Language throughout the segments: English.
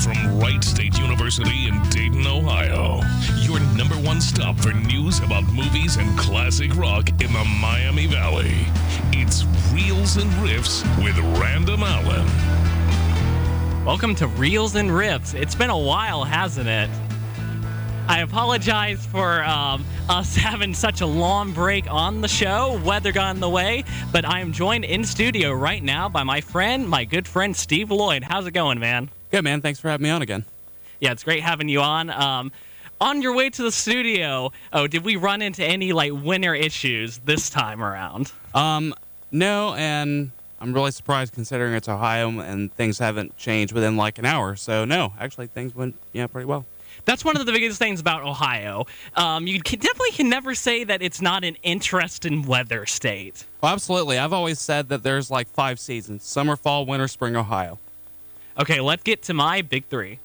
from Wright State University in Dayton, Ohio. Your number one stop for news about movies and classic rock in the Miami Valley. It's Reels and Riffs with Random Allen. Welcome to Reels and Riffs. It's been a while, hasn't it? I apologize for um, us having such a long break on the show. Weather got in the way, but I am joined in studio right now by my friend, my good friend Steve Lloyd. How's it going, man? Good, man. Thanks for having me on again. Yeah, it's great having you on. Um, on your way to the studio, oh, did we run into any like winter issues this time around? Um, no, and I'm really surprised considering it's Ohio and things haven't changed within like an hour. So no, actually things went yeah pretty well. That's one of the biggest things about Ohio. Um, you can, definitely can never say that it's not an interesting weather state. Well, absolutely. I've always said that there's like five seasons: summer, fall, winter, spring, Ohio. Okay, let's get to my big three.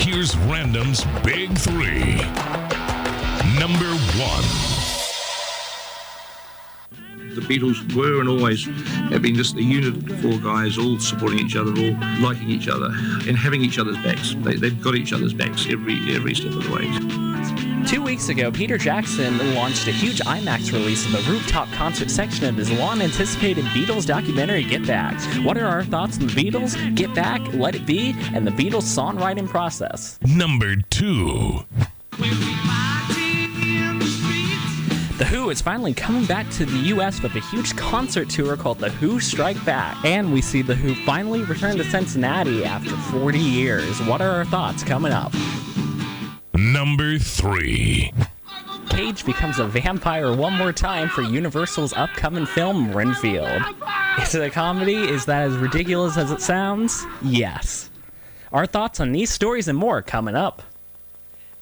Here's Random's Big Three. Number one. The Beatles were and always have been just a unit of four guys, all supporting each other, all liking each other, and having each other's backs. They, they've got each other's backs every every step of the way. Two weeks ago, Peter Jackson launched a huge IMAX release of the rooftop concert section of his long anticipated Beatles documentary, Get Back. What are our thoughts on the Beatles, Get Back, Let It Be, and the Beatles songwriting process? Number two. The Who is finally coming back to the US with a huge concert tour called The Who Strike Back. And we see The Who finally return to Cincinnati after 40 years. What are our thoughts coming up? Number three. Cage becomes a vampire one more time for Universal's upcoming film Renfield. Is it a comedy? Is that as ridiculous as it sounds? Yes. Our thoughts on these stories and more coming up.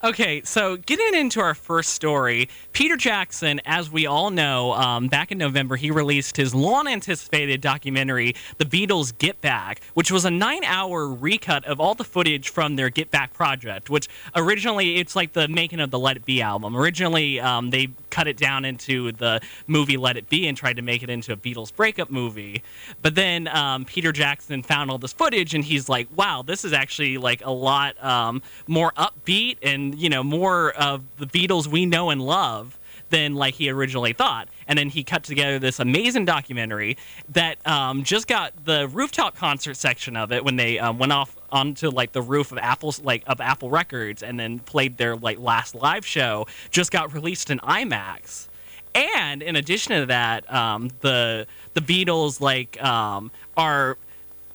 Okay, so getting into our first story, Peter Jackson, as we all know, um, back in November, he released his long anticipated documentary, The Beatles Get Back, which was a nine hour recut of all the footage from their Get Back project, which originally, it's like the making of the Let It Be album. Originally, um, they cut it down into the movie Let It Be and tried to make it into a Beatles breakup movie. But then um, Peter Jackson found all this footage and he's like, wow, this is actually like a lot um, more upbeat and, you know, more of the Beatles we know and love than like he originally thought. And then he cut together this amazing documentary that um, just got the rooftop concert section of it when they um, went off onto like the roof of Apple's like of Apple Records and then played their like last live show. Just got released in IMAX. And in addition to that, um, the the Beatles like um, are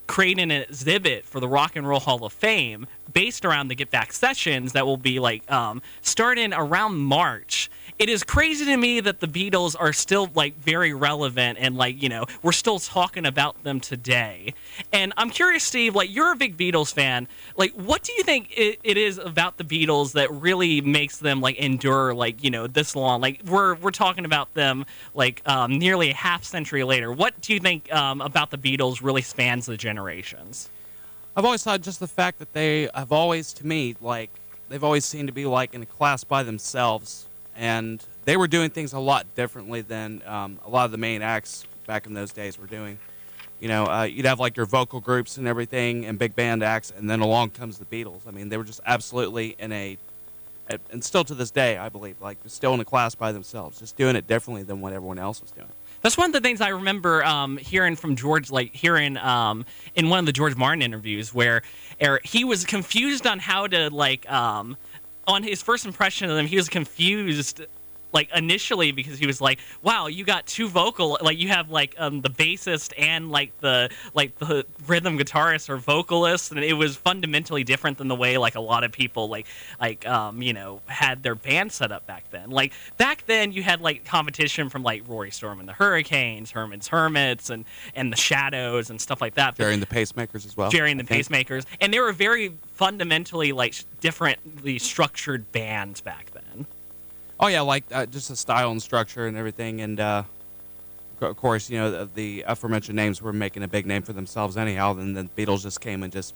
creating an exhibit for the Rock and Roll Hall of Fame based around the Get Back sessions that will be like um, starting around March. It is crazy to me that the Beatles are still like very relevant and like you know we're still talking about them today. And I'm curious, Steve, like you're a big Beatles fan. Like, what do you think it, it is about the Beatles that really makes them like endure like you know this long? Like we're we're talking about them like um, nearly a half century later. What do you think um, about the Beatles really spans the generations? I've always thought just the fact that they have always, to me, like they've always seemed to be like in a class by themselves, and they were doing things a lot differently than um, a lot of the main acts back in those days were doing. You know, uh, you'd have like your vocal groups and everything, and big band acts, and then along comes the Beatles. I mean, they were just absolutely in a, and still to this day, I believe, like still in a class by themselves, just doing it differently than what everyone else was doing. That's one of the things I remember um, hearing from George, like hearing um, in one of the George Martin interviews, where er, he was confused on how to like um, on his first impression of them. He was confused like initially because he was like, "Wow, you got two vocal like you have like um, the bassist and like the like the rhythm guitarist or vocalist, and it was fundamentally different than the way like a lot of people like like um, you know had their band set up back then. Like back then, you had like competition from like Rory Storm and the Hurricanes, Herman's Hermits, and and the Shadows and stuff like that. Gerry and the Pacemakers as well. Gerry and the. Pacemakers, and they were very fundamentally like differently structured bands back then. Oh yeah, like uh, just the style and structure and everything, and uh, of course, you know the, the aforementioned names were making a big name for themselves anyhow. Then the Beatles just came and just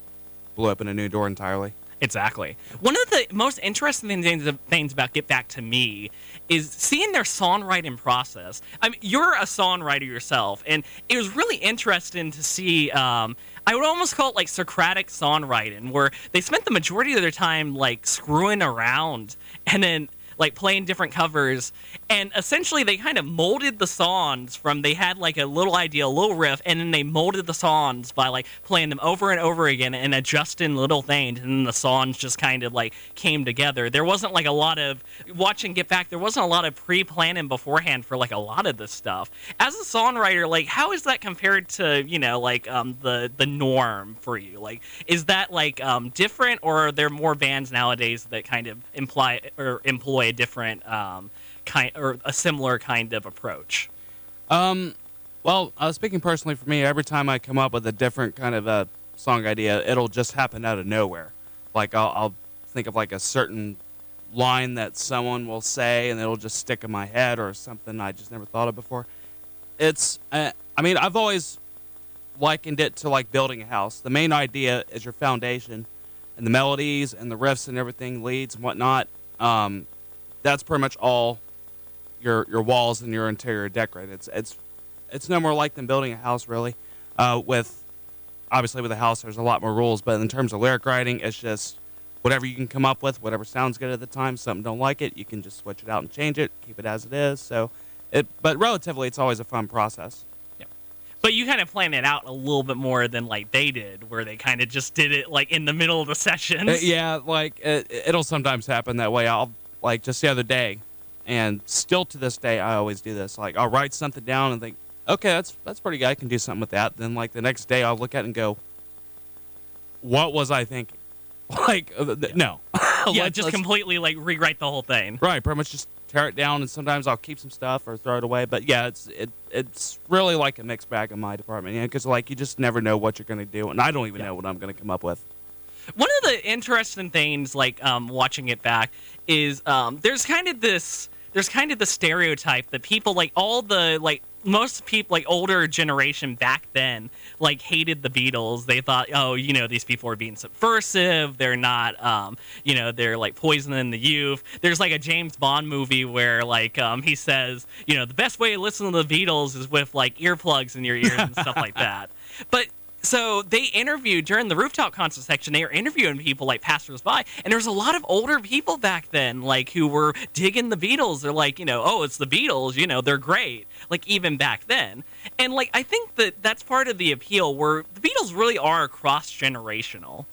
blew open a new door entirely. Exactly. One of the most interesting things, about Get Back to Me is seeing their songwriting process. I mean, you're a songwriter yourself, and it was really interesting to see. Um, I would almost call it like Socratic songwriting, where they spent the majority of their time like screwing around and then like playing different covers. And essentially they kind of molded the songs from they had like a little idea a little riff and then they molded the songs by like playing them over and over again and adjusting little things and then the songs just kind of like came together. There wasn't like a lot of watching get back there wasn't a lot of pre-planning beforehand for like a lot of this stuff. As a songwriter like how is that compared to you know like um the the norm for you? Like is that like um different or are there more bands nowadays that kind of imply or employ a different um, kind or a similar kind of approach? Um, well, uh, speaking personally for me, every time I come up with a different kind of a song idea, it'll just happen out of nowhere. Like I'll, I'll think of like a certain line that someone will say, and it'll just stick in my head, or something I just never thought of before. It's, uh, I mean, I've always likened it to like building a house. The main idea is your foundation, and the melodies and the riffs and everything, leads and whatnot. Um, that's pretty much all your your walls and your interior decorate. It's it's it's no more like than building a house really. Uh, with obviously with a house, there's a lot more rules, but in terms of lyric writing, it's just whatever you can come up with, whatever sounds good at the time. Something don't like it, you can just switch it out and change it, keep it as it is. So it, but relatively, it's always a fun process. Yeah, but you kind of plan it out a little bit more than like they did, where they kind of just did it like in the middle of the session. Uh, yeah, like it, it'll sometimes happen that way. I'll like just the other day, and still to this day, I always do this. Like I'll write something down and think, okay, that's that's pretty good. I can do something with that. Then like the next day, I'll look at it and go, what was I thinking? Like uh, th- no, yeah, Let's- just let's- completely like rewrite the whole thing. right. Pretty much just tear it down, and sometimes I'll keep some stuff or throw it away. But yeah, it's it it's really like a mixed bag in my department. Yeah, because like you just never know what you're gonna do, and I don't even know what I'm gonna come up with. One of the interesting things, like um, watching it back, is um, there's kind of this there's kind of the stereotype that people like all the like most people like older generation back then like hated the Beatles. They thought, oh, you know, these people are being subversive. They're not, um, you know, they're like poisoning the youth. There's like a James Bond movie where like um, he says, you know, the best way to listen to the Beatles is with like earplugs in your ears and stuff like that. But so they interviewed during the rooftop concert section they were interviewing people like passersby and there's a lot of older people back then like who were digging the beatles. They're like you know oh it's the beatles you know they're great. Like even back then. And like i think that that's part of the appeal where the beatles really are cross generational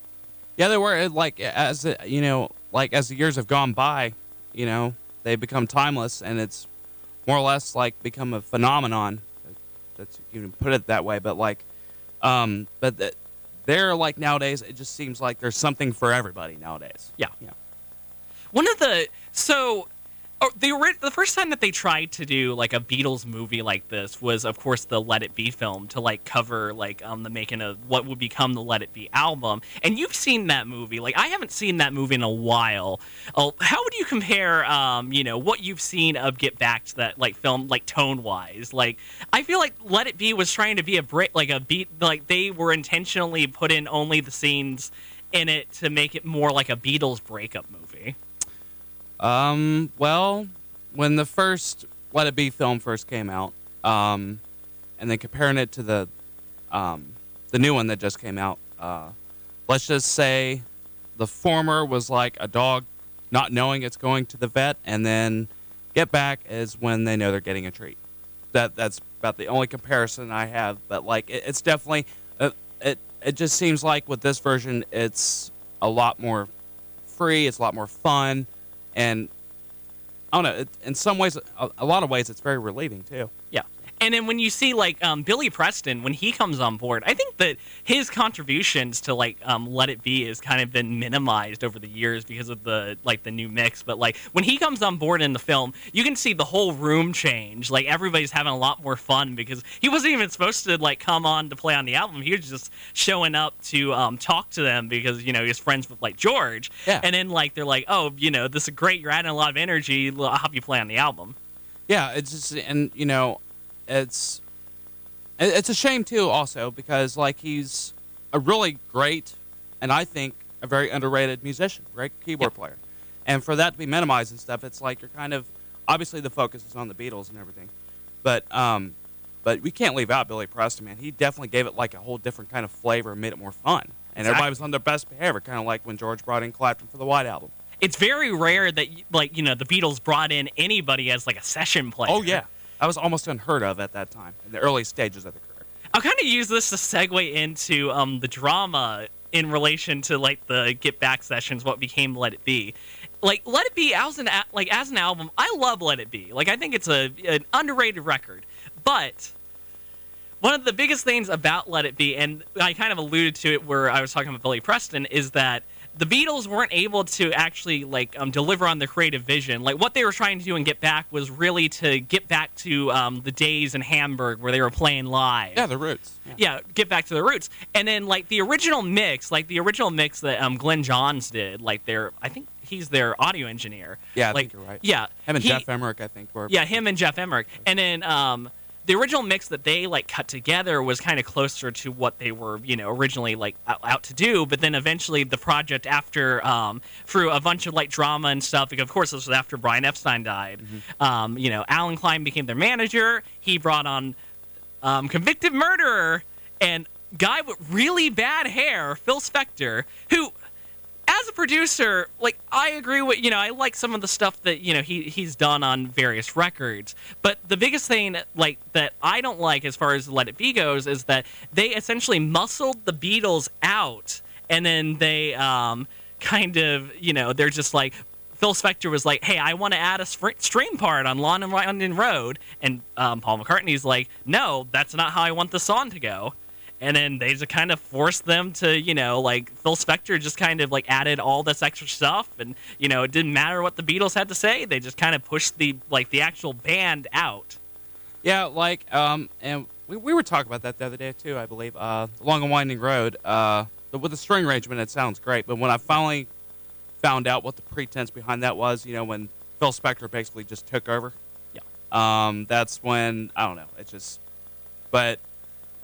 Yeah, they were uh, like as uh, you know, like as the years have gone by, you know, they become timeless, and it's more or less like become a phenomenon. That's you can put it that way, but like, um, but th- they're like nowadays. It just seems like there's something for everybody nowadays. Yeah. yeah. One of the so oh, were the first time that they tried to do like a Beatles movie like this was of course the Let It Be film to like cover like um the making of what would become the Let It Be album. And you've seen that movie. Like I haven't seen that movie in a while. Oh, how would you compare um you know what you've seen of Get Back to that like film like tone wise? Like I feel like Let It Be was trying to be a break like a beat like they were intentionally put in only the scenes in it to make it more like a Beatles breakup movie. Um, well, when the first Let It Be film first came out, um, and then comparing it to the, um, the new one that just came out, uh, let's just say the former was like a dog not knowing it's going to the vet, and then Get Back is when they know they're getting a treat. That that's about the only comparison I have, but like it, it's definitely uh, it. It just seems like with this version, it's a lot more free. It's a lot more fun and I don't know. It, in some ways, a, a lot of ways, it's very relieving too. Yeah. And then when you see like um, Billy Preston when he comes on board, I think that his contributions to like um, Let It Be has kind of been minimized over the years because of the like the new mix. But like when he comes on board in the film, you can see the whole room change. Like everybody's having a lot more fun because he wasn't even supposed to like come on to play on the album. He was just showing up to um, talk to them because you know he's friends with like George. Yeah. And then like they're like, oh, you know, this is great. You're adding a lot of energy. I'll help you play on the album. Yeah, it's just and you know, it's it's a shame too also because like he's a really great and I think a very underrated musician, great keyboard player. And for that to be minimized and stuff, it's like you're kind of obviously the focus is on the Beatles and everything, but um, but we can't leave out Billy Preston, man. He definitely gave it like a whole different kind of flavor and made it more fun. And everybody was on their best behavior, kind of like when George brought in Clapton for the White Album. It's very rare that like you know the Beatles brought in anybody as like a session player. Oh yeah, that was almost unheard of at that time in the early stages of the career. I'll kind of use this to segue into um, the drama in relation to like the Get Back sessions, what became Let It Be. Like Let It Be as an like as an album, I love Let It Be. Like I think it's a an underrated record, but one of the biggest things about Let It Be, and I kind of alluded to it where I was talking about Billy Preston, is that the Beatles weren't able to actually like um, deliver on their creative vision. Like what they were trying to do and get back was really to get back to um, the days in Hamburg where they were playing live. Yeah, the roots. Yeah. Yeah, get back to the roots. And then like the original mix, like the original mix that um, Glyn Johns did, like their I think he's their audio engineer. Yeah, I like, think you're right. Yeah, Him and he- Geoff Emerick, I think, were. yeah, him and Geoff Emerick. And then um, the original mix that they like cut together was kind of closer to what they were, you know, originally like out, out to do. But then eventually the project, after um, through a bunch of like drama and stuff, because of course this was after Brian Epstein died. Um, you know, Allen Klein became their manager. He brought on um, convicted murderer and guy with really bad hair, Phil Spector, who as a producer, like I agree with you know I like some of the stuff that you know he he's done on various records, but the biggest thing like that I don't like as far as Let It Be goes is that they essentially muscled the Beatles out, and then they um kind of you know they're just like. Phil Spector was like, "Hey, I want to add a str- string part on Lawn and London Road," and um, Paul McCartney's like, "No, that's not how I want the song to go." And then they just kind of forced them to, you know, like Phil Spector just kind of like added all this extra stuff, and you know, it didn't matter what the Beatles had to say. They just kind of pushed the like the actual band out. Yeah, like, um, and we, we were talking about that the other day too, I believe. Uh, Long and Winding Road. Uh, the, with the string arrangement, it sounds great, but when I finally found out what the pretense behind that was, you know, when Phil Spector basically just took over. Yeah. Um, that's when I don't know. It just, but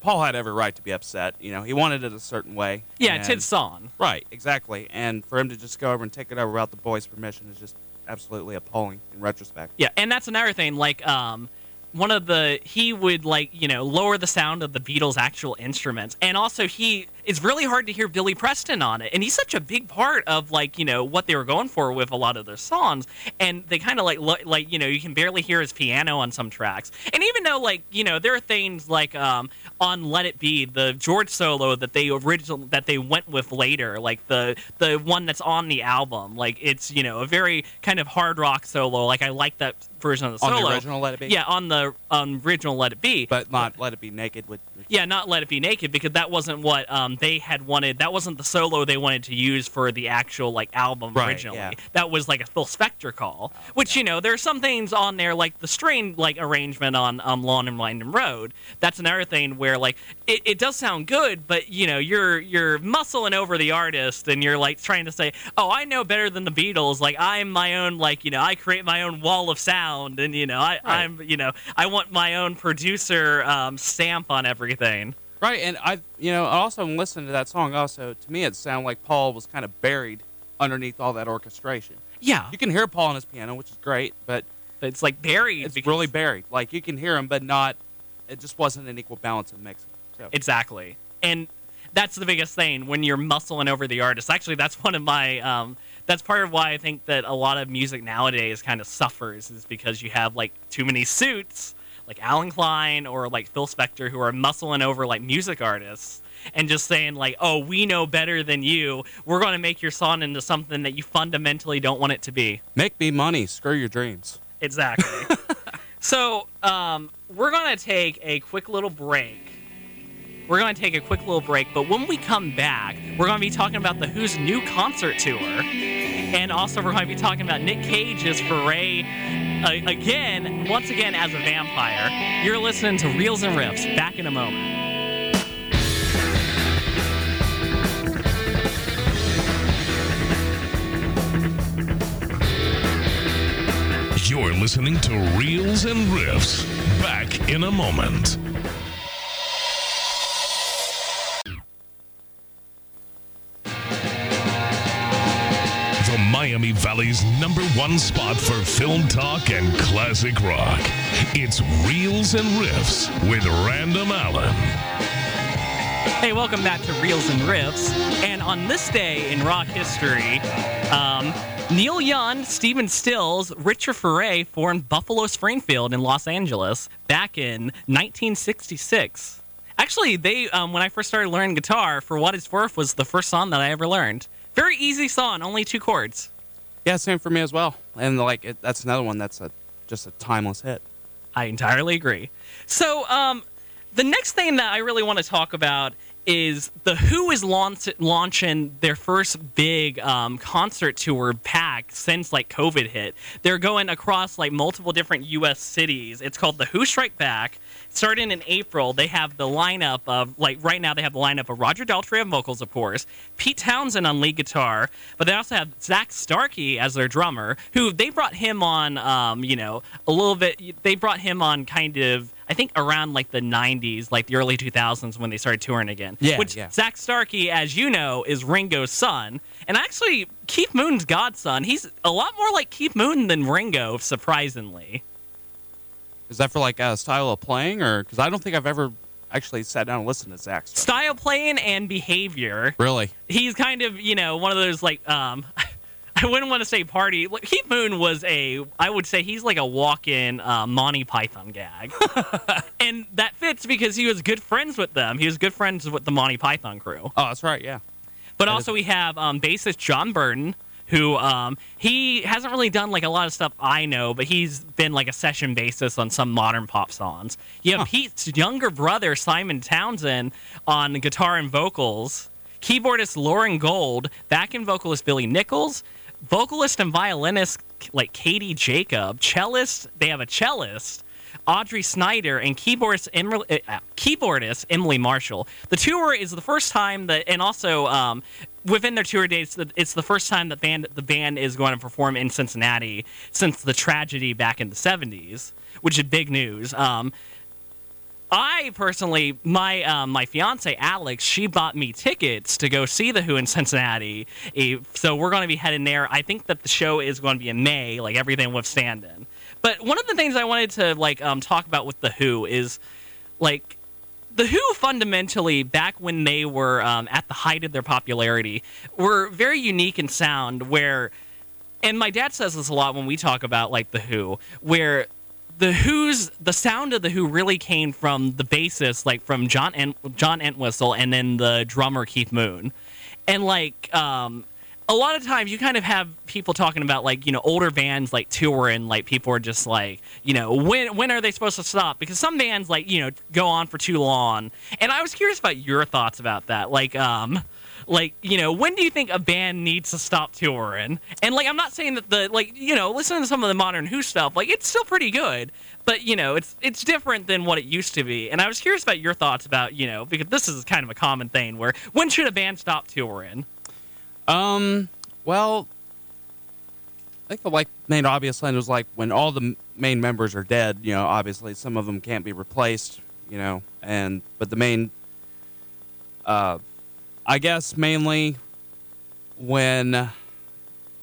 Paul had every right to be upset. You know, he wanted it a certain way. Yeah, it's his song. Right, exactly. And for him to just go over and take it over without the boys' permission is just absolutely appalling in retrospect. Yeah, and that's another thing. Like, um, one of the he would like you know lower the sound of the Beatles' actual instruments, and also he it's really hard to hear Billy Preston on it, and he's such a big part of like you know what they were going for with a lot of their songs, and they kind of like lo- like you know you can barely hear his piano on some tracks, and even though like you know there are things like um, on Let It Be, the George solo that they original that they went with later, like the the one that's on the album, like it's you know a very kind of hard rock solo, like I like that version of the solo. On the original Let It Be? Yeah, on the um, original Let It Be. But not let it be naked with. with yeah, not Let It Be Naked because that wasn't what um, they had wanted. That wasn't the solo they wanted to use for the actual like album Right, originally. yeah. That was like a Phil Spector call, which you know there are some things on there like the string like arrangement on um, Long and Winding Road. That's another thing where like it, it does sound good, but you know you're you're muscling over the artist and you're like trying to say, oh, I know better than the Beatles. Like I'm my own like you know I create my own wall of sound and you know I, I'm you know I want my own producer um, stamp on everything. Right, and I, you know, I also listened to that song. Also, to me, it sounded like Paul was kind of buried underneath all that orchestration. Yeah, You can hear Paul on his piano, which is great, but it's like buried. it's really buried. Like you can hear him, but not. It just wasn't an equal balance of mixing. So Exactly. And that's the biggest thing when you're muscling over the artist. Actually, that's one of my um, that's part of why I think that a lot of music nowadays kind of suffers is because you have like too many suits, like Allen Klein or like Phil Spector, who are muscling over like music artists and just saying like, "Oh, we know better than you. We're going to make your song into something that you fundamentally don't want it to be." make me money, screw your dreams. Exactly. so um, we're going to take a quick little break. We're going to take a quick little break, but when we come back, we're going to be talking about the Who's new concert tour, and also we're going to be talking about Nick Cage's foray uh, again, once again as a vampire. You're listening to Reels and Riffs. Back in a moment. You're listening to Reels and Riffs. Back in a moment. Miami Valley's number one spot for film talk and classic rock. It's Reels and Riffs with Random Allen. Hey, welcome back to Reels and Riffs. And on this day in rock history, um, Neil Young, Stephen Stills, Richard Furay formed Buffalo Springfield in Los Angeles back in 1966. Actually, they um, when I first started learning guitar, for what it's worth, was the first song that I ever learned. Very easy song, only two chords. Yeah, same for me as well. And like it, that's another one that's a just a timeless hit. I entirely agree. So, um, the next thing that I really want to talk about is the Who is launch- launching their first big um, concert tour back since like COVID hit. They're going across like multiple different U.S. cities. It's called the Who Strike Back. Starting in April, they have the lineup of like right now they have the lineup of Roger Daltrey on vocals, of course, Pete Townshend on lead guitar, but they also have Zak Starkey as their drummer, who they brought him on, um, you know, a little bit. They brought him on kind of. I think around like the 90s, like the early 2000s when they started touring again. Yeah, Which yeah. Zak Starkey, as you know, is Ringo's son. And actually, Keith Moon's godson. He's a lot more like Keith Moon than Ringo, surprisingly. Is that for like a style of playing, or because I don't think I've ever actually sat down and listened to Zak. stuff. Style playing and behavior. Really? He's kind of, you know, one of those like, um, I wouldn't want to say party. Like, Keith Moon was a, I would say he's like a walk-in uh, Monty Python gag, and that fits because he was good friends with them. He was good friends with the Monty Python crew. Oh, that's right. Yeah. But also we have um, bassist Jon Button, who um, he hasn't really done like a lot of stuff I know, but he's been like a session bassist on some modern pop songs. You have Pete's younger brother Simon Townshend on guitar and vocals, keyboardist Loren Gold, backing vocalist Billy Nicholls, vocalist and violinist like Katie Jacob, cellist. They have a cellist. Audrey Snyder and keyboardist Emily, uh, keyboardist Emily Marshall. The tour is the first time that, and also um, within their tour dates, it's the first time that band the band is going to perform in Cincinnati since the tragedy back in the '70s, which is big news. Um, I personally, my um, my fiance Alex, she bought me tickets to go see the Who in Cincinnati. So we're going to be heading there. I think that the show is going to be in May, like everything with withstanding. But one of the things I wanted to like um, talk about with the Who is like the Who fundamentally, back when they were um, at the height of their popularity, were very unique in sound. Where, and my dad says this a lot when we talk about like the Who, where the Who's the sound of the Who really came from the bassist, like from John Ent- John Entwistle, and then the drummer Keith Moon, and like um, a lot of times you kind of have people talking about like you know older bands like touring, like people are just like you know when when are they supposed to stop? Because some bands like you know go on for too long, and I was curious about your thoughts about that, like um like you know when do you think a band needs to stop touring? And like i'm not saying that the like you know listen to some of the modern who stuff like it's still pretty good. But you know it's it's different than what it used to be. And i was curious about your thoughts about you know because this is kind of a common thing where when should a band stop touring Um. Well, I think the like main obvious line was like when all the main members are dead. You know, obviously some of them can't be replaced. You know, and but the main, uh, I guess mainly when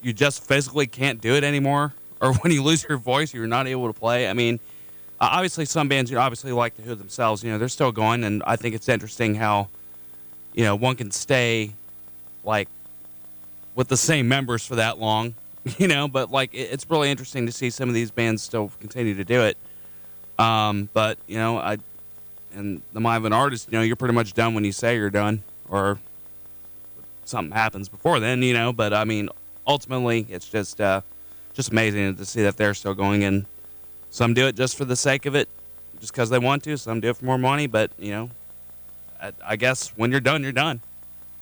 you just physically can't do it anymore, or when you lose your voice, you're not able to play. I mean, obviously some bands, you know, obviously like the Who themselves. You know, they're still going, and I think it's interesting how, you know, one can stay like with the same members for that long, you know. But like, it, it's really interesting to see some of these bands still continue to do it. Um, but you know, I and the mind of an artist, you know, you're pretty much done when you say you're done, or something happens before then, you know. But I mean, ultimately, it's just uh, just amazing to see that they're still going, and some do it just for the sake of it, just because they want to. Some do it for more money, but you know, I, I guess when you're done, you're done.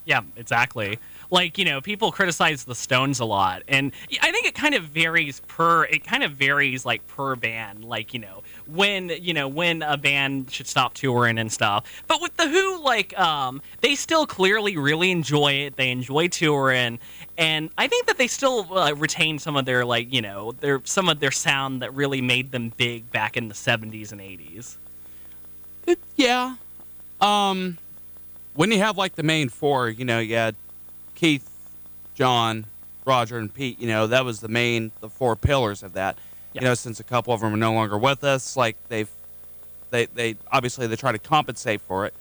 Yeah, exactly. Like, you know, people criticize the Stones a lot, and I think it kind of varies per it kind of varies like per band, like, you know, when, you know, when a band should stop touring and stuff. But with the Who, like um they still clearly really enjoy it. They enjoy touring, and I think that they still uh, retain some of their like, you know, their some of their sound that really made them big back in the 70s and 80s. It, yeah. Um, when you have like the main four, you know, you had Keith, John, Roger and Pete, you know, that was the main, the four pillars of that. Yeah. You know, since a couple of them are no longer with us, like they've, they, they obviously they try to compensate for it,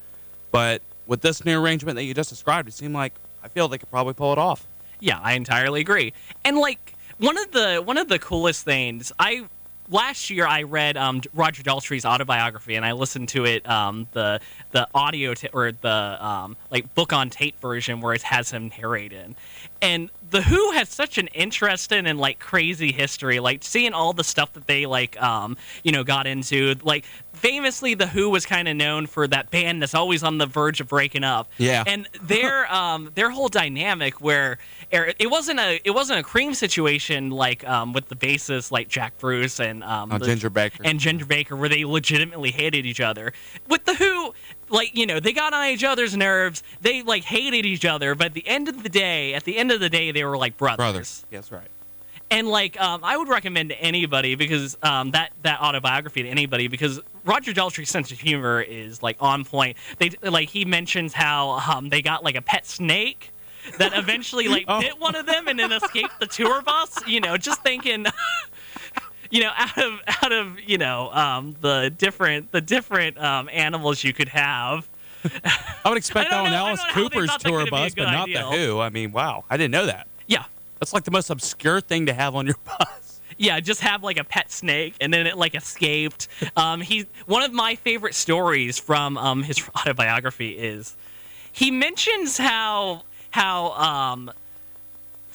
but with this new arrangement that you just described, it seemed like I feel they could probably pull it off. Yeah, I entirely agree. And like one of the one of the coolest things I last year I read um, Roger Daltrey's autobiography and I listened to it um, the the audio ta- or the um, like book on tape version where it has him narrating. And the Who has such an interesting and like crazy history. Like seeing all the stuff that they like um, you know got into. Like famously, the Who was kind of known for that band that's always on the verge of breaking up. Yeah. And their um their whole dynamic where er, it wasn't a it wasn't a cream situation like um with the bassist like Jack Bruce and um Oh, the- Ginger Baker. and Ginger Baker where they legitimately hated each other. With the Who, like you know, they got on each other's nerves. They like hated each other, but at the end of the day, at the end of the day, they were like brothers. Brothers. Yes, right. And like, um, I would recommend to anybody because um, that that autobiography to anybody because Roger Daltrey's sense of humor is like on point. They like he mentions how um, they got like a pet snake that eventually like Oh. bit one of them and then escaped the tour bus. You know, just thinking. You know, out of out of you know um, the different the different um, animals you could have, I would expect I that on know- Alice don't know how they Cooper's tour could be a bus, but not idea. the Who. I mean, wow, I didn't know that. yeah, That's like the most obscure thing to have on your bus. Yeah, just have like a pet snake, and then it like escaped. Um, he one of my favorite stories from um, his autobiography is he mentions how how um,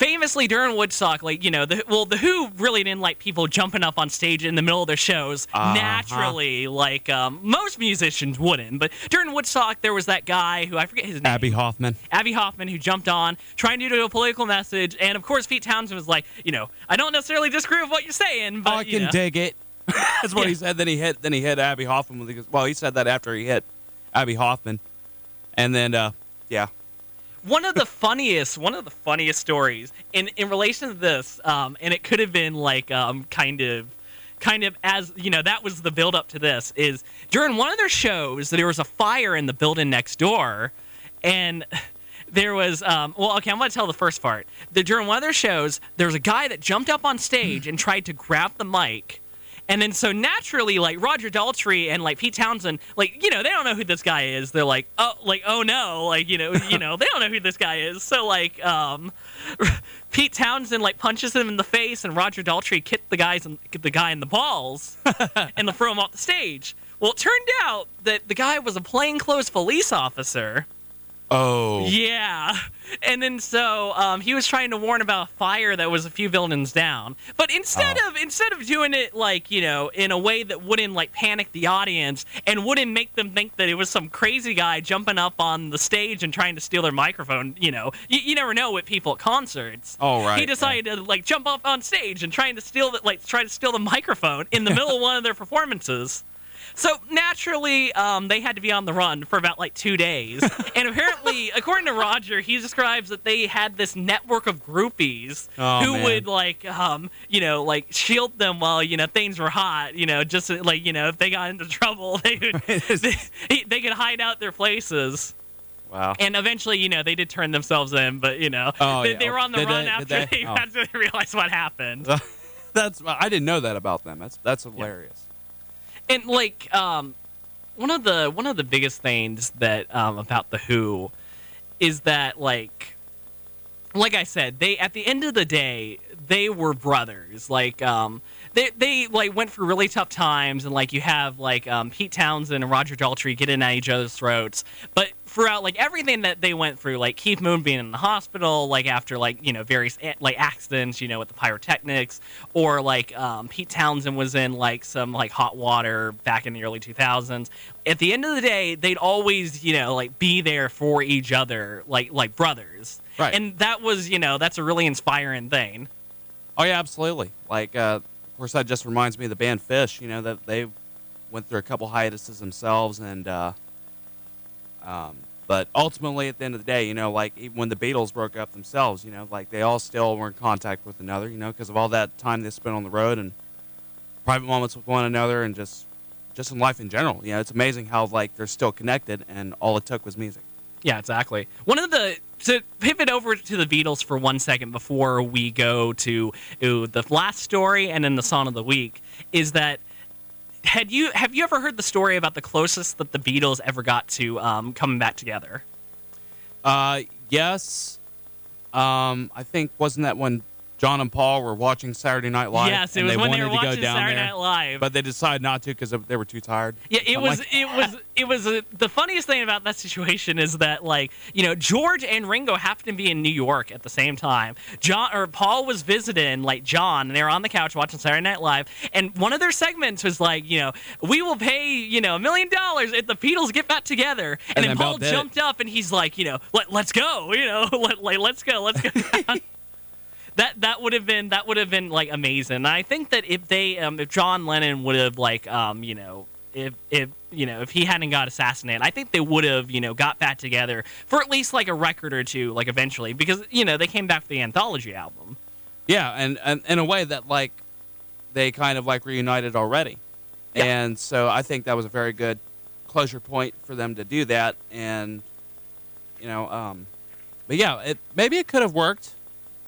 famously during Woodstock, like you know, the well, the Who really didn't like people jumping up on stage in the middle of their shows Uh-huh. naturally, like um, most musicians wouldn't. But during Woodstock, there was that guy who I forget his name. Abbie Hoffman. Abbie Hoffman, who jumped on trying to do a political message, and of course, Pete Townshend was like, you know, I don't necessarily disagree with what you're saying, but I you can know. dig it. That's what he said. Then he hit. Then he hit Abbie Hoffman. With well, he said that after he hit Abbie Hoffman, and then uh, yeah, one of the funniest one of the funniest stories in in relation to this um and it could have been like um kind of kind of as you know that was the build up to this is during one of their shows there was a fire in the building next door and there was um well okay i'm gonna tell the first part. The, during one of their shows there was a guy that jumped up on stage and tried to grab the mic and then so naturally, like Roger Daltrey and like Pete Townshend, like you know they don't know who this guy is. They're like, oh, like oh no, like you know, you know they don't know who this guy is. So like, um, Pete Townshend like punches him in the face, and Roger Daltrey kicked the guys in, the guy in the balls, and to throw him off the stage. Well, it turned out that the guy was a plainclothes police officer. Oh, Yeah, and then so um, he was trying to warn about a fire that was a few buildings down. But instead Oh. of instead of doing it like you know in a way that wouldn't like panic the audience and wouldn't make them think that it was some crazy guy jumping up on the stage and trying to steal their microphone, you know, you, you never know with people at concerts. Oh, right, He yeah. decided to like jump up on stage and trying to steal the like try to steal the microphone in the middle of one of their performances. So naturally, um, they had to be on the run for about like two days. and apparently, according to Roger, he describes that they had this network of groupies Oh, who man. would like, um, you know, like shield them while you know things were hot. You know, just like you know, if they got into trouble, they would they, they could hide out their places. wow. And eventually, you know, they did turn themselves in, but you know, Oh, they, yeah. they were on the Did run they- after they? they Oh. had to realize what happened. That's I didn't know that about them. That's that's hilarious. And like um one of the one of the biggest things that um about the who is that like like i said they at the end of the day they were brothers. Like um they, they like went through really tough times and like you have like um, Pete Townshend and Roger Daltrey getting at each other's throats but throughout like everything that they went through like Keith Moon being in the hospital like after like you know various like accidents you know with the pyrotechnics or like um, Pete Townshend was in like some like hot water back in the early 2000s at the end of the day they'd always you know like be there for each other like like brothers Right. and that was you know that's a really inspiring thing Oh yeah, absolutely. Like, uh, course, that just reminds me of the band Phish. You know that they went through a couple hiatuses themselves, and uh, um, but ultimately, at the end of the day, you know, like even when the Beatles broke up themselves, you know, like they all still were in contact with another, you know, because of all that time they spent on the road and private moments with one another, and just just in life in general. You know, it's amazing how like they're still connected, and all it took was music. Yeah, exactly. One of the to pivot over to the Beatles for one second before we go to ooh, the last story and then the song of the week is that had you have you ever heard the story about the closest that the Beatles ever got to um, coming back together? Uh, yes. Um, I think wasn't that when John and Paul were watching Saturday Night Live? yes, it was when they wanted were watching Saturday there, Night Live. but they decided not to because they were too tired. Yeah, it I'm was. like, it was. It was. the funniest thing about that situation is that, like, you know, George and Ringo happened to be in New York at the same time. John or Paul was visiting, like John, and they were on the couch watching Saturday Night Live. And one of their segments was like, you know, we will pay, you know, a million dollars if the Beatles get back together. And, And then then Paul did it. jumped up and he's like, you know, Let, let's go, you know, let, like, let's go, let's go. that that would have been that would have been like amazing. And I think that if they um, if John Lennon would have like um you know if if you know if he hadn't got assassinated, I think they would have you know got back together for at least like a record or two like eventually because you know they came back for the anthology album. Yeah, and, and in a way that like they kind of like reunited already, Yeah. and so I think that was a very good closure point for them to do that. And you know, um, but yeah, it maybe it could have worked,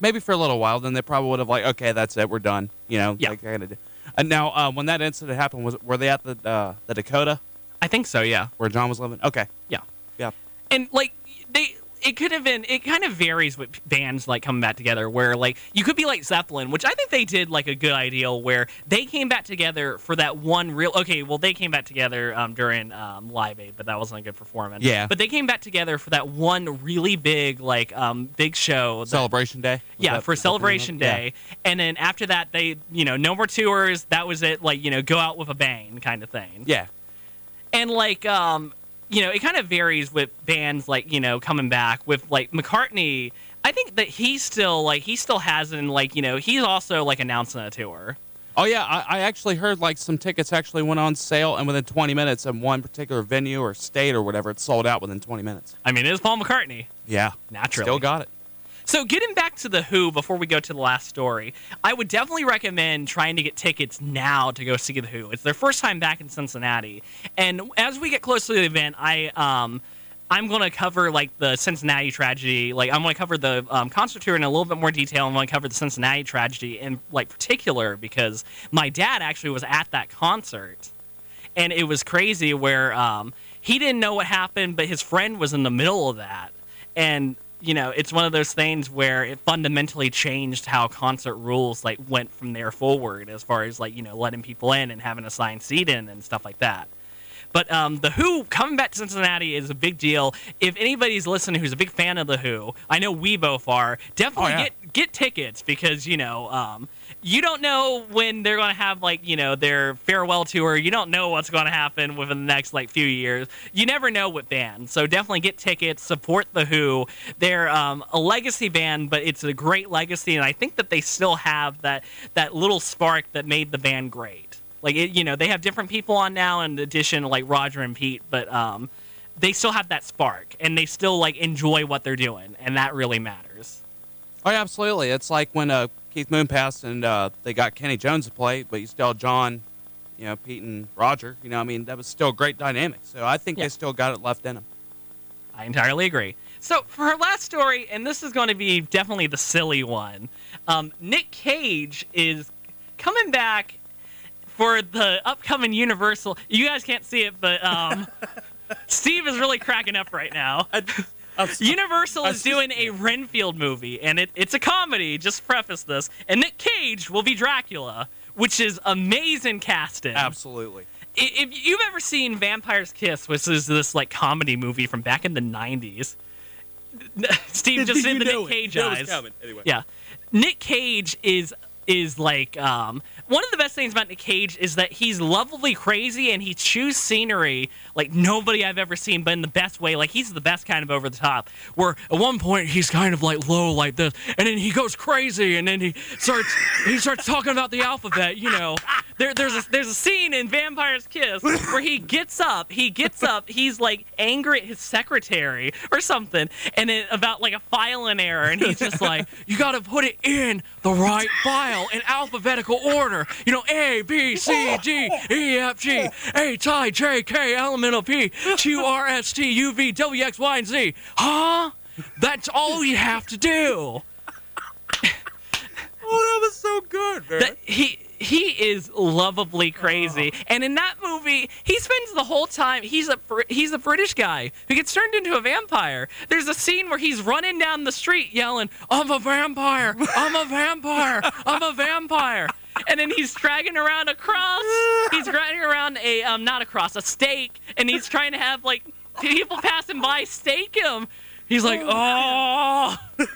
maybe for a little while. Then they probably would have like, okay, that's it, we're done. You know, Yeah. like, kind of. And now, uh, when that incident happened, was were they at the uh, the Dakota I think so, yeah. where John was living? Okay, Yeah. yeah, and like they it could have been it kind of varies with bands like coming back together where like you could be like zeppelin which i think they did like a good ideal where they came back together for that one real okay well they came back together um, during um, live aid but that wasn't a good performance Yeah. but they came back together for that one really big like um, big show that- Celebration Day. Was yeah, that- for was that the name of Celebration it? Yeah. Day. And then after that, they, you know, no more tours. That was it. Like, you know, go out with a bang kind of thing. Yeah, And like, um, you know, it kind of varies with bands like, you know, coming back with like McCartney. I think that he's still like he still hasn't like you know he's also like announcing a tour. Oh yeah, I, I actually heard like some tickets actually went on sale, and within 20 minutes, in one particular venue or state or whatever, it sold out within 20 minutes. I mean, it is Paul McCartney. Yeah, Naturally. still got it. So, getting back to the Who before we go to the last story, I would definitely recommend trying to get tickets now to go see the Who. It's their first time back in Cincinnati, and as we get closer to the event, I um. I'm going to cover like the Cincinnati tragedy. Like I'm going to cover the um, concert tour in a little bit more detail. I'm going to cover the Cincinnati tragedy in like particular because my dad actually was at that concert and it was crazy where um, he didn't know what happened, but his friend was in the middle of that, and you know, it's one of those things where it fundamentally changed how concert rules like went from there forward, as far as like you know letting people in and having assigned seat in and stuff like that. But um, the Who coming back to Cincinnati is a big deal. If anybody's listening who's a big fan of the Who, I know we both are. Definitely Oh, yeah. get get tickets because you know um, you don't know when they're going to have like you know their farewell tour. You don't know what's going to happen within the next like few years. You never know with bands, so definitely get tickets. Support the Who. They're um, a legacy band, but it's a great legacy, and I think that they still have that that little spark that made the band great. Like it, you know, they have different people on now, in addition to like Roger and Pete, but um, they still have that spark, and they still like enjoy what they're doing, and that really matters. Oh, yeah, absolutely. It's like when uh, Keith Moon passed and uh, they got Kenny Jones to play, but you still had John, you know, Pete and Roger. You know, I mean, that was still a great dynamic. So I think Yeah. they still got it left in them. I entirely agree. So for her last story, and this is going to be definitely the silly one, um, Nick Cage is coming back for the upcoming Universal. You guys can't see it, but um, Steve is really cracking up right now. Universal is doing a Renfield movie, and it, it's a comedy. Just preface this, and Nick Cage will be Dracula, which is amazing casting. Absolutely. If you've ever seen Vampire's Kiss, which is this like comedy movie from back in the '90s, Steve just did the Nick Cage eyes. Anyway. Yeah, Nick Cage is is like um, one of the best things about Nick Cage is that he's lovably crazy and he chews scenery like nobody I've ever seen, but in the best way. Like he's the best kind of over the top. Where at one point he's kind of like low like this, and then he goes crazy, and then he starts he starts talking about the alphabet. You know, there, there's a there's a scene in Vampire's Kiss where he gets up, he gets up, he's like angry at his secretary or something, and it about like a filing error, and he's just like, you got to put it in the right file. in alphabetical order. You know, A, B, C, D, E, F, G, H, I, J, K, L, M, N, O, P, Q, R, S, T, U, V, W, X, Y, and Z. Huh? That's all you have to do. Oh, that was so good, man. That he he is lovably crazy, and in that movie, he spends the whole time. He's a he's a British guy who gets turned into a vampire. There's a scene where he's running down the street yelling, "I'm a vampire! I'm a vampire! I'm a vampire!" And then he's dragging around a cross. He's dragging around a um not a cross, a stake, and he's trying to have like people passing by stake him. He's like, oh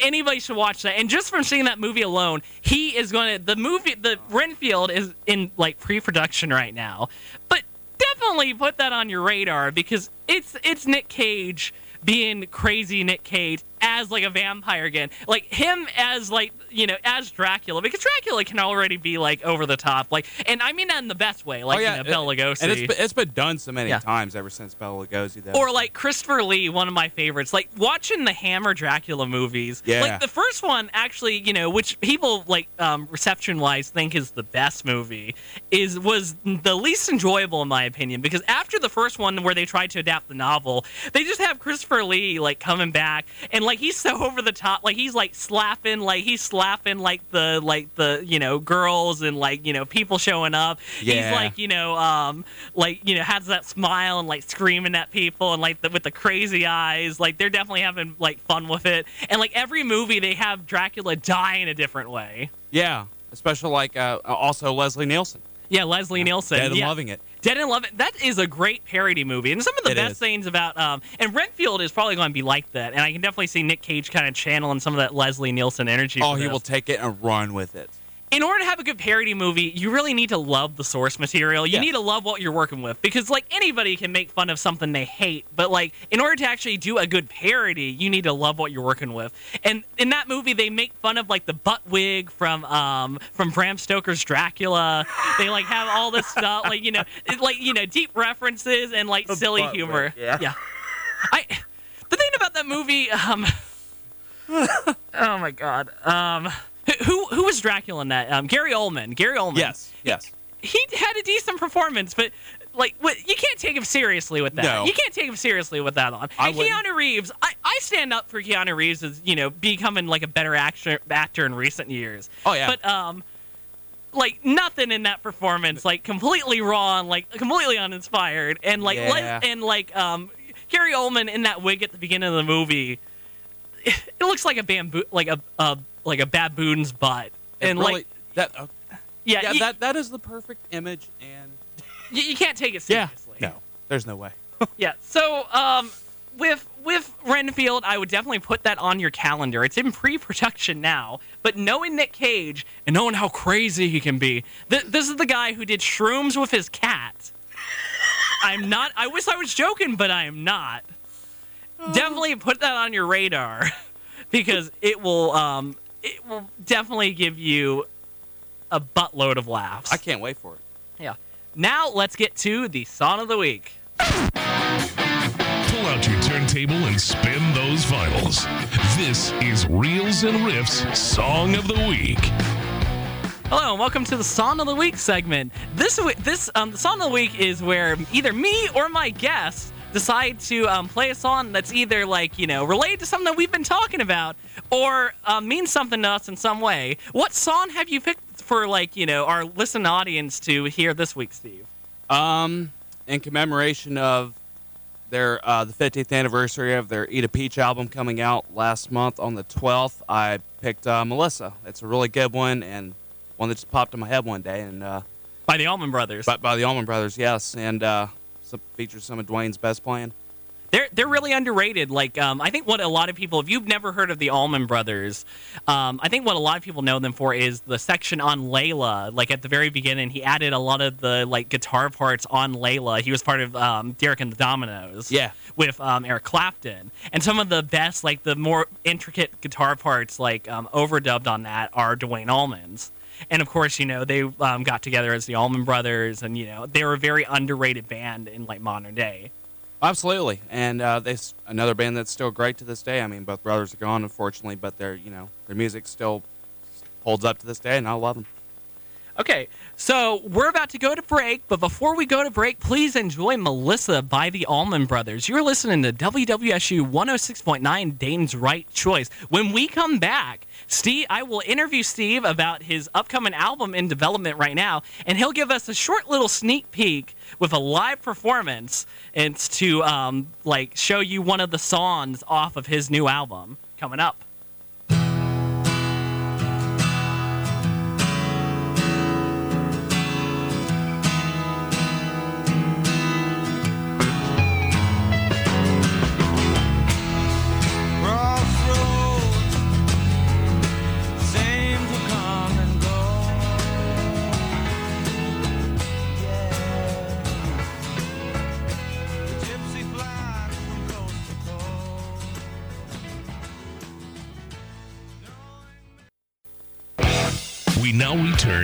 anybody should watch that. And just from seeing that movie alone, he is going to the movie. The Renfield is in like pre-production right now, but definitely put that on your radar because it's it's Nick Cage being crazy Nick Cage as like a vampire again, like him as like you know as Dracula because Dracula can already be like over the top, like and I mean that in the best way, like you know, Bela Lugosi. And it's been, it's been done so many Yeah. times ever since Bela Lugosi. Though. Or like Christopher Lee, one of my favorites. Like watching the Hammer Dracula movies. Yeah. Like the first one, actually, you know, which people like um, reception wise think is the best movie, is was the least enjoyable in my opinion because after the first one where they tried to adapt the novel, they just have Christopher Lee like coming back and like he's so over the top, like he's like slapping, like he's slapping like the like the you know girls and like you know people showing up. Yeah. He's like you know um like you know has that smile and like screaming at people and like the, with the crazy eyes like they're definitely having like fun with it and like every movie they have dracula die in a different way yeah, especially like uh, also Leslie Nielsen. yeah leslie nielsen Dead and yeah. loving it. Dead and Love It. That is a great parody movie, and some of the It best is. things about um, and Renfield is probably going to be like that, and I can definitely see Nick Cage kind of channeling some of that Leslie Nielsen energy. Oh, he this. will take it and run with it. In order to have a good parody movie, you really need to love the source material. You Yes. need to love what you're working with because like anybody can make fun of something they hate, but like in order to actually do a good parody, you need to love what you're working with. And in that movie, they make fun of like the butt wig from um from Bram Stoker's Dracula. they like have all this stuff like you know like you know deep references and like silly humor. wig, yeah. yeah. I the thing about that movie um oh my god um who who was Dracula in that? Um, Gary Oldman. Gary Oldman. Yes, yes. He had a decent performance, but like, what, you can't take him seriously with that. No. You can't take him seriously with that on. I and wouldn't. Keanu Reeves, I, I stand up for Keanu Reeves as you know becoming like a better actor actor in recent years. Oh, yeah. But um, like nothing in that performance, like completely wrong, like completely uninspired, and like le- and like um, Gary Oldman in that wig at the beginning of the movie, it looks like a bamboo, like a, a like a baboon's butt, It and really, like that. Uh, yeah, yeah, you, that that is the perfect image, and you, you can't take it yeah, seriously. no, there's no way. Yeah. So, um, with with Renfield, I would definitely put that on your calendar. It's in pre-production now, but knowing Nick Cage and knowing how crazy he can be, th- this is the guy who did shrooms with his cat. I'm not. I wish I was joking, but I am not. Definitely put that on your radar because it will. Um, it will definitely give you a buttload of laughs. I can't wait for it. yeah. Now let's get to the song of the week. Pull out your turntable and spin those vinyls. This is Reels and Riffs Song of the Week. Hello and welcome to the Song of the Week segment. This this um, the Song of the Week is where either me or my guests decide to um, play a song that's either like you know related to something that we've been talking about or uh, means something to us in some way. What song have you picked for like you know our listening audience to hear this week, Steve? Um, in commemoration of their uh, the 50th anniversary of their Eat a Peach album coming out last month on the 12th, I picked uh, Melissa. It's a really good one and one that just popped in my head one day, and uh, By the Allman Brothers. by, by the Allman Brothers, yes, and uh, features some of Duane's best playing. They're they're really underrated. Like um, I think what a lot of people, if you've never heard of the Allman Brothers, um, I think what a lot of people know them for is the section on Layla. Like at the very beginning, he added a lot of the like guitar parts on Layla. He was part of um, Derek and the Dominos. Yeah. With um, Eric Clapton, and some of the best, like the more intricate guitar parts, like um, overdubbed on that, are Duane Allman's. And of course, you know they um, got together as the Allman Brothers, and you know they were a very underrated band in like modern day. Absolutely, and uh, they another band that's still great to this day. I mean, both brothers are gone, unfortunately, but their you know their music still holds up to this day, and I love them. Okay, so we're about to go to break, but before we go to break, please enjoy Melissa by the Allman Brothers. You're listening to WWSU 106.9 Dayton's Right Choice. When we come back, Steve, I will interview Steve about his upcoming album in development right now, and he'll give us a short little sneak peek with a live performance. It's to um, like show you one of the songs off of his new album coming up.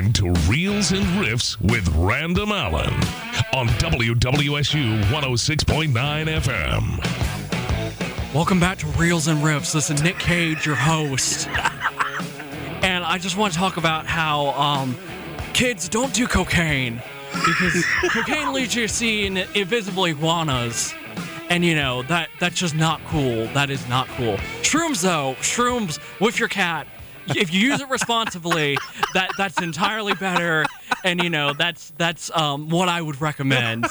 Return to Reels and Riffs with Random Allen on WWSU 106.9 FM. Welcome back to Reels and Riffs. This is Nick Cage, your host. and I just want to talk about how um, kids don't do cocaine because cocaine leads you to seeing invisible iguanas. And you know, that that's just not cool. That is not cool. Shrooms though, shrooms with your cat. If you use it responsibly, that that's entirely better. And you know, that's that's um, what I would recommend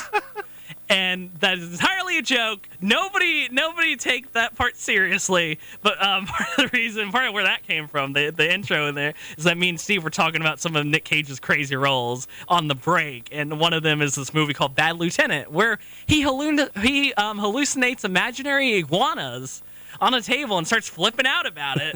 and that is entirely a joke. Nobody, nobody take that part seriously. But um, part of the reason, part of where that came from, the the intro in there, is that me and Steve were talking about some of Nick Cage's crazy roles on the break, and one of them is this movie called Bad Lieutenant, where he he um, hallucinates imaginary iguanas on a table and starts flipping out about it.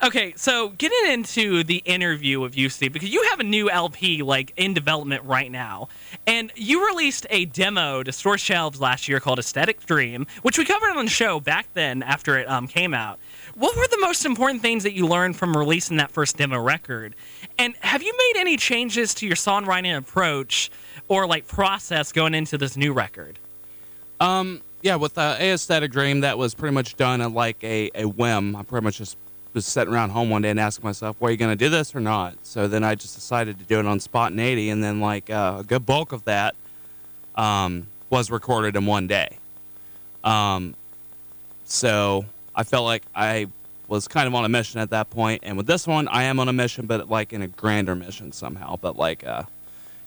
Okay, so getting into the interview you, Steve, because you have a new LP like in development right now, and you released a demo to store shelves last year called Aesthetic Dream, which we covered on the show back then after it um, came out. What were the most important things that you learned from releasing that first demo record? And have you made any changes to your songwriting approach or like process going into this new record? Um, yeah, with uh, Aesthetic Dream, that was pretty much done at like a, a whim. I pretty much just was sitting around home one day and asking myself, "Well, are you going to do this or not?" So then I just decided to do it on spontaneity, and then like uh, a good bulk of that um, was recorded in one day. Um, so I felt like I was kind of on a mission at that point, and with this one, I am on a mission, but like in a grander mission somehow. But like, uh,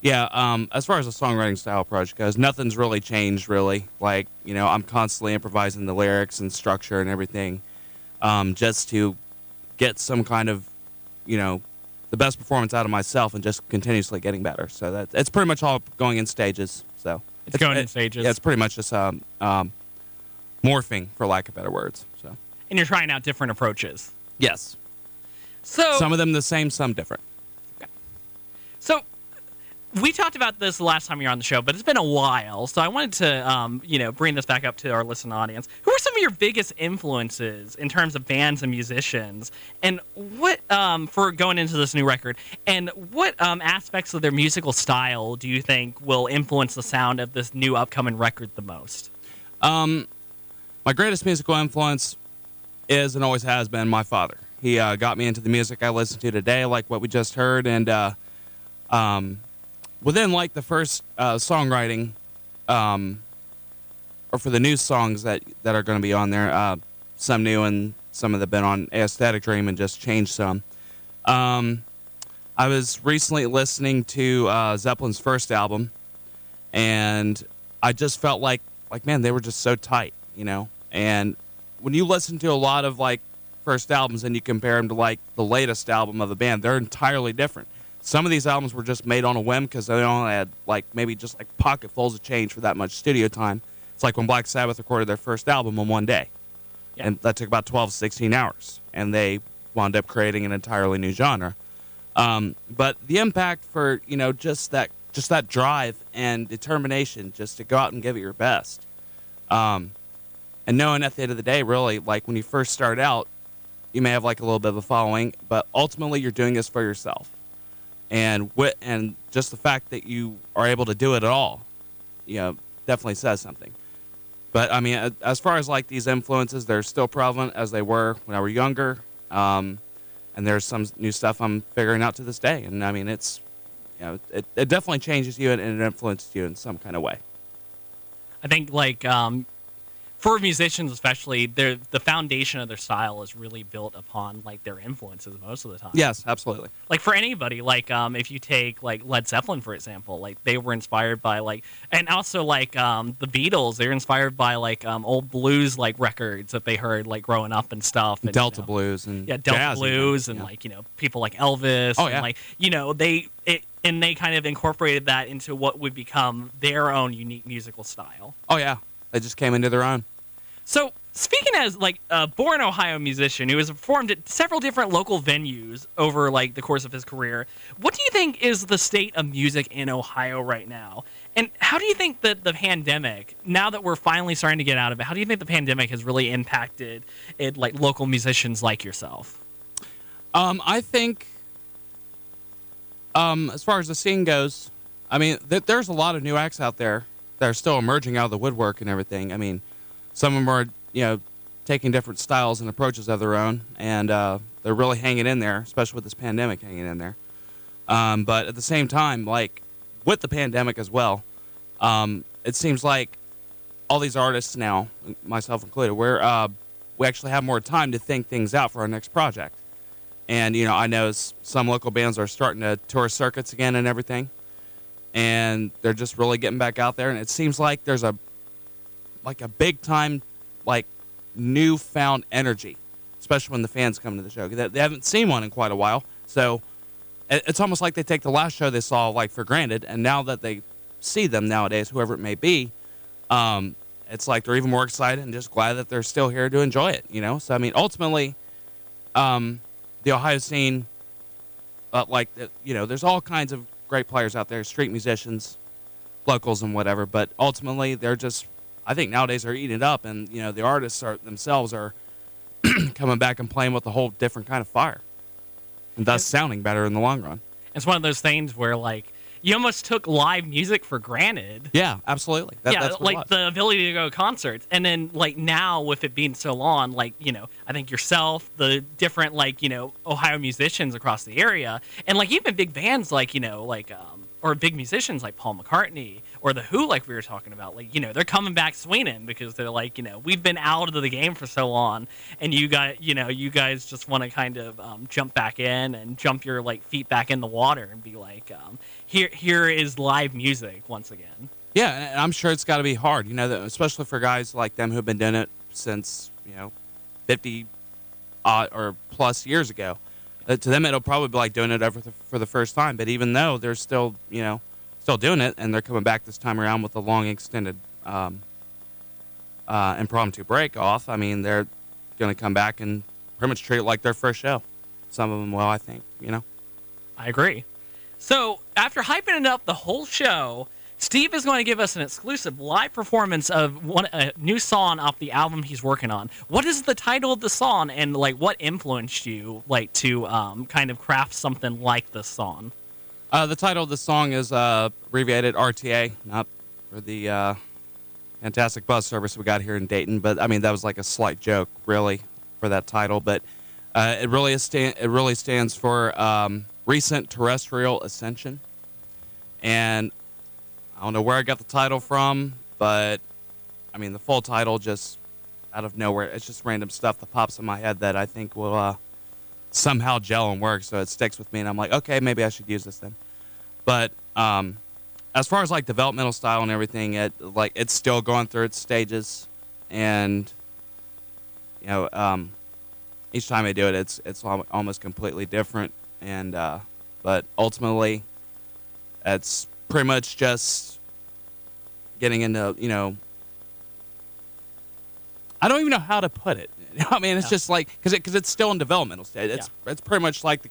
yeah, um, as far as the songwriting style approach goes, nothing's really changed really. Like, you know, I'm constantly improvising the lyrics and structure and everything, um, just to get some kind of, you know, the best performance out of myself and just continuously getting better. So that it's pretty much all going in stages. So It's going in stages. Yeah, it's pretty much just um, um, morphing, for lack of better words. So And you're trying out different approaches. yes, So some of them the same, some different. So we talked about this last time you were on the show, but it's been a while. So I wanted to, um, you know, bring this back up to our listening audience. Who are some of your biggest influences in terms of bands and musicians, and what um, for going into this new record, and what um, aspects of their musical style do you think will influence the sound of this new upcoming record the most? Um, my greatest musical influence is and always has been my father. He uh, got me into the music I listen to today, like what we just heard, and uh, um, within like the first uh, songwriting, um, or for the new songs that that are going to be on there, uh, some new and some of that have been on Aesthetic Dream and just changed some. Um, I was recently listening to uh, Zeppelin's first album, and I just felt like like man, they were just so tight, you know. And when you listen to a lot of like first albums and you compare them to like the latest album of the band, they're entirely different. Some of these albums were just made on a whim because they only had like maybe just like pocketfuls of change for that much studio time. It's like when Black Sabbath recorded their first album in one day, Yeah. and that took about 12 16 hours, and they wound up creating an entirely new genre. Um, but the impact for you know just that just that drive and determination just to go out and give it your best um, and knowing at the end of the day really like when you first start out you may have like a little bit of a following but ultimately you're doing this for yourself and wit and just the fact that you are able to do it at all you know definitely says something but i mean as far as like these influences they're still prevalent as they were when i were younger um, and there's some new stuff I'm figuring out to this day. And I mean, it's you know, it, it definitely changes you and, and it influences you in some kind of way. I think like um, for musicians especially, their the foundation of their style is really built upon like their influences most of the time. Yes, absolutely. Like for anybody, like um, if you take like Led Zeppelin for example, like they were inspired by like, and also like um, the Beatles, they're inspired by like um, old blues like records that they heard like growing up and stuff. And, you Delta know, blues and yeah, Delta jazz blues and yeah. like you know people like Elvis. Oh, and, yeah. like you know they it and they kind of incorporated that into what would become their own unique musical style. oh yeah, they just came into their own. So, speaking as like a born Ohio musician who has performed at several different local venues over like the course of his career, what do you think is the state of music in Ohio right now? And how do you think that the pandemic, now that we're finally starting to get out of it, how do you think the pandemic has really impacted it like local musicians like yourself? Um, I think, um, as far as the scene goes, I mean, th- there's a lot of new acts out there that are still emerging out of the woodwork and everything. I mean, some of them are, you know, taking different styles and approaches of their own, and uh, they're really hanging in there, especially with this pandemic hanging in there. Um, but at the same time, like with the pandemic as well, um, it seems like all these artists now, myself included, we're uh, we actually have more time to think things out for our next project. And you know, I know some local bands are starting to tour circuits again and everything, and they're just really getting back out there. And it seems like there's a like a big time like newfound energy, especially when the fans come to the show. They, they haven't seen one in quite a while, so it, it's almost like they take the last show they saw like for granted, and now that they see them nowadays, whoever it may be, um, it's like they're even more excited and just glad that they're still here to enjoy it. You know, so I mean, ultimately, um, the Ohio scene, uh, like you know, there's all kinds of great players out there, street musicians, locals, and whatever. But ultimately, they're just, I think nowadays they're eating it up, and you know, the artists are themselves are coming back and playing with a whole different kind of fire, and thus sounding better in the long run. It's one of those things where like you almost took live music for granted. Yeah, absolutely. That, yeah, that's what it like the ability to go to concerts, and then like now with it being so long, like you know, I think yourself, the different like you know Ohio musicians across the area, and like even big bands like you know like um or big musicians like Paul McCartney or the Who, like we were talking about, like you know they're coming back swinging because they're like you know we've been out of the game for so long, and you got you know you guys just want to kind of um, jump back in and jump your like feet back in the water and be like um, here here is live music once again. Yeah, and I'm sure it's got to be hard, you know, especially for guys like them who've been doing it since, you know, 50 uh, or plus years ago. Uh, to them, it'll probably be like doing it the, for the first time. But even though they're still, you know, still doing it, and they're coming back this time around with a long extended um, uh, impromptu break off, I mean, they're going to come back and pretty much treat it like their first show. Some of them will, I think, you know. I agree. So, after hyping it up the whole show, Steve is going to give us an exclusive live performance of one a new song off the album he's working on. What is the title of the song, and like what influenced you like to um, kind of craft something like this song? Uh, the title of the song is uh, abbreviated RTA, not for the uh, fantastic bus service we got here in Dayton, but I mean that was like a slight joke, really, for that title. But uh, it really sta- it really stands for um, recent terrestrial ascension, and I don't know where I got the title from, but I mean the full title just out of nowhere. It's just random stuff that pops in my head that I think will uh, somehow gel and work, so it sticks with me, and I'm like, okay, maybe I should use this then. But um, as far as like developmental style and everything, it like it's still going through its stages, and you know, um, each time I do it, it's it's almost completely different, and uh, but ultimately, it's pretty much just getting into you know. I don't even know how to put it. I mean, it's Yeah. just like because it, cause it's still in developmental stage. It's it's pretty much like the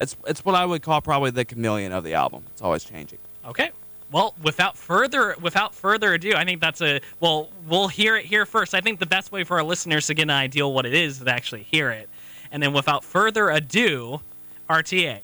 it's it's what I would call probably the chameleon of the album. It's always changing. Okay. Well, without further without further ado, I think that's a well. We'll hear it here first. I think the best way for our listeners to get an idea what it is is to actually hear it, and then without further ado, RTA.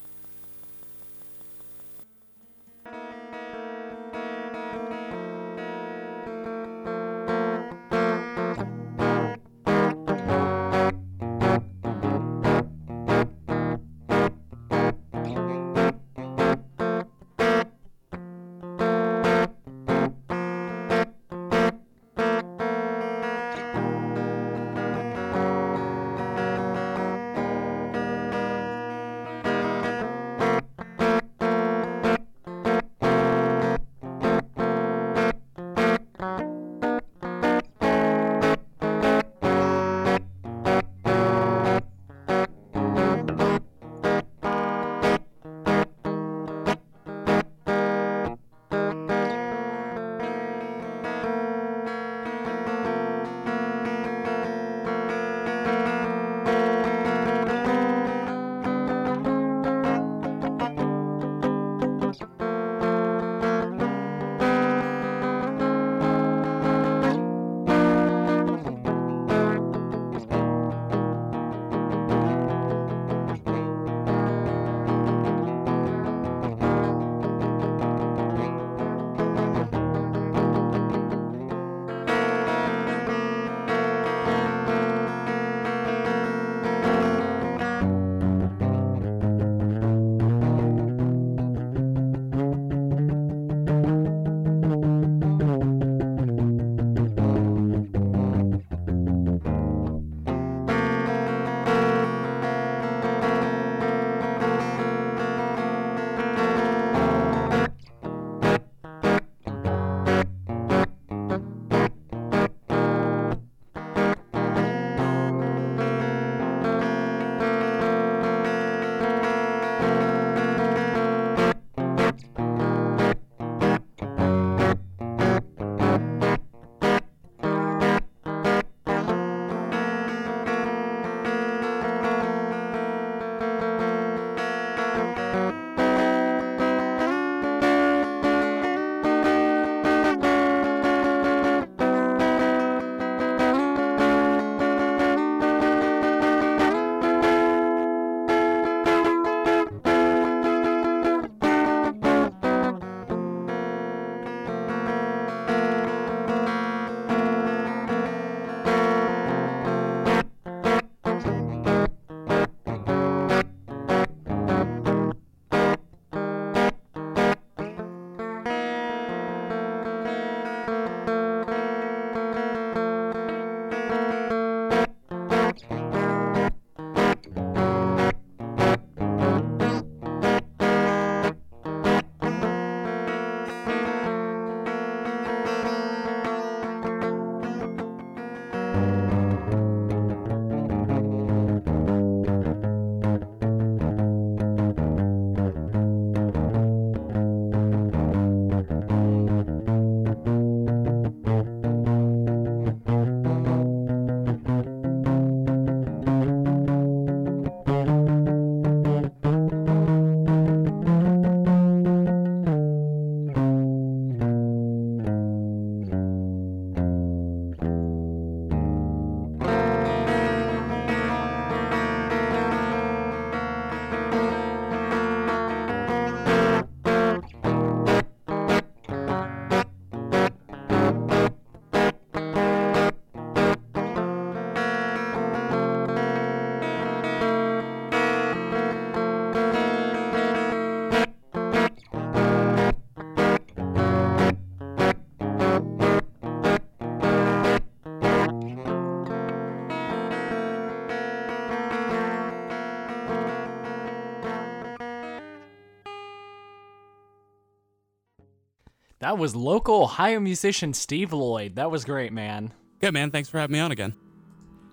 That was local Ohio musician Steve Lloyd. That was great, man. Good man. Thanks for having me on again.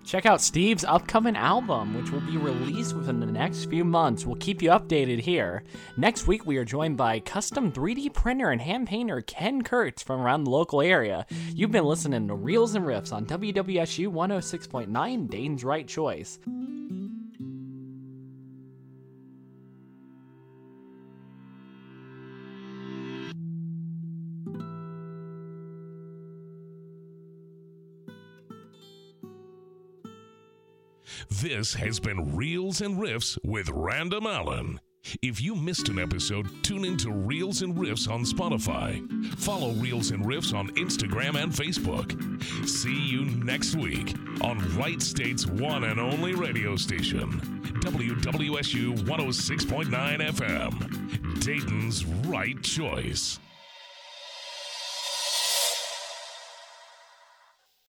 Check out Steve's upcoming album, which will be released within the next few months. We'll keep you updated here. Next week, we are joined by custom 3D printer and hand painter Ken Kurtz from around the local area. You've been listening to Reels and Riffs on WWSU 106.9, Dayton's Right Choice. This has been Reels and Riffs with Random Allen. If you missed an episode, tune in to Reels and Riffs on Spotify. Follow Reels and Riffs on Instagram and Facebook. See you next week on Wright State's one and only radio station, WWSU 106.9 FM, Dayton's Right Choice.